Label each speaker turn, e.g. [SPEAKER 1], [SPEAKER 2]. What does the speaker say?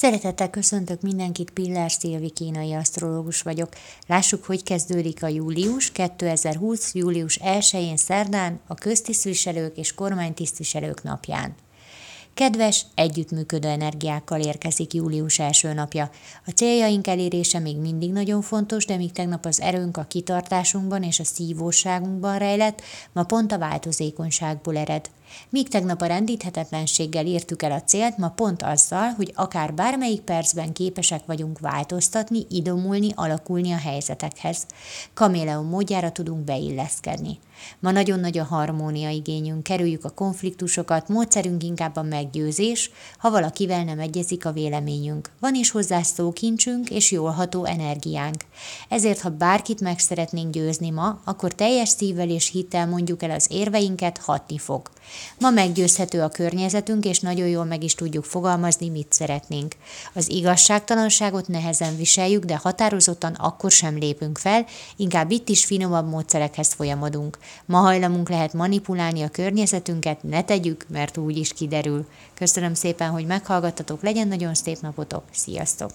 [SPEAKER 1] Szeretettel köszöntök mindenkit, Pillár Szilvi kínai asztrológus vagyok. Lássuk, hogy kezdődik a július 2020. július 1-én szerdán a köztisztviselők és kormánytisztviselők napján. Kedves, együttműködő energiákkal érkezik július első napja. A céljaink elérése még mindig nagyon fontos, de míg tegnap az erőnk a kitartásunkban és a szívóságunkban rejlett, ma pont a változékonyságból ered. Míg tegnap a rendíthetetlenséggel értük el a célt, ma pont azzal, hogy akár bármelyik percben képesek vagyunk változtatni, idomulni, alakulni a helyzetekhez. Kaméleon módjára tudunk beilleszkedni. Ma nagyon nagy a harmónia igényünk, kerüljük a konfliktusokat, módszerünk inkább a meggyőzés, ha valakivel nem egyezik a véleményünk. Van is hozzá szókincsünk és jól ható energiánk. Ezért, ha bárkit meg szeretnénk győzni ma, akkor teljes szívvel és hittel mondjuk el az érveinket, hatni fog. Ma meggyőzhető a környezetünk, és nagyon jól meg is tudjuk fogalmazni, mit szeretnénk. Az igazságtalanságot nehezen viseljük, de határozottan akkor sem lépünk fel, inkább itt is finomabb módszerekhez folyamodunk. Ma hajlamunk lehet manipulálni a környezetünket, ne tegyük, mert úgy is kiderül. Köszönöm szépen, hogy meghallgattatok, legyen nagyon szép napotok, sziasztok!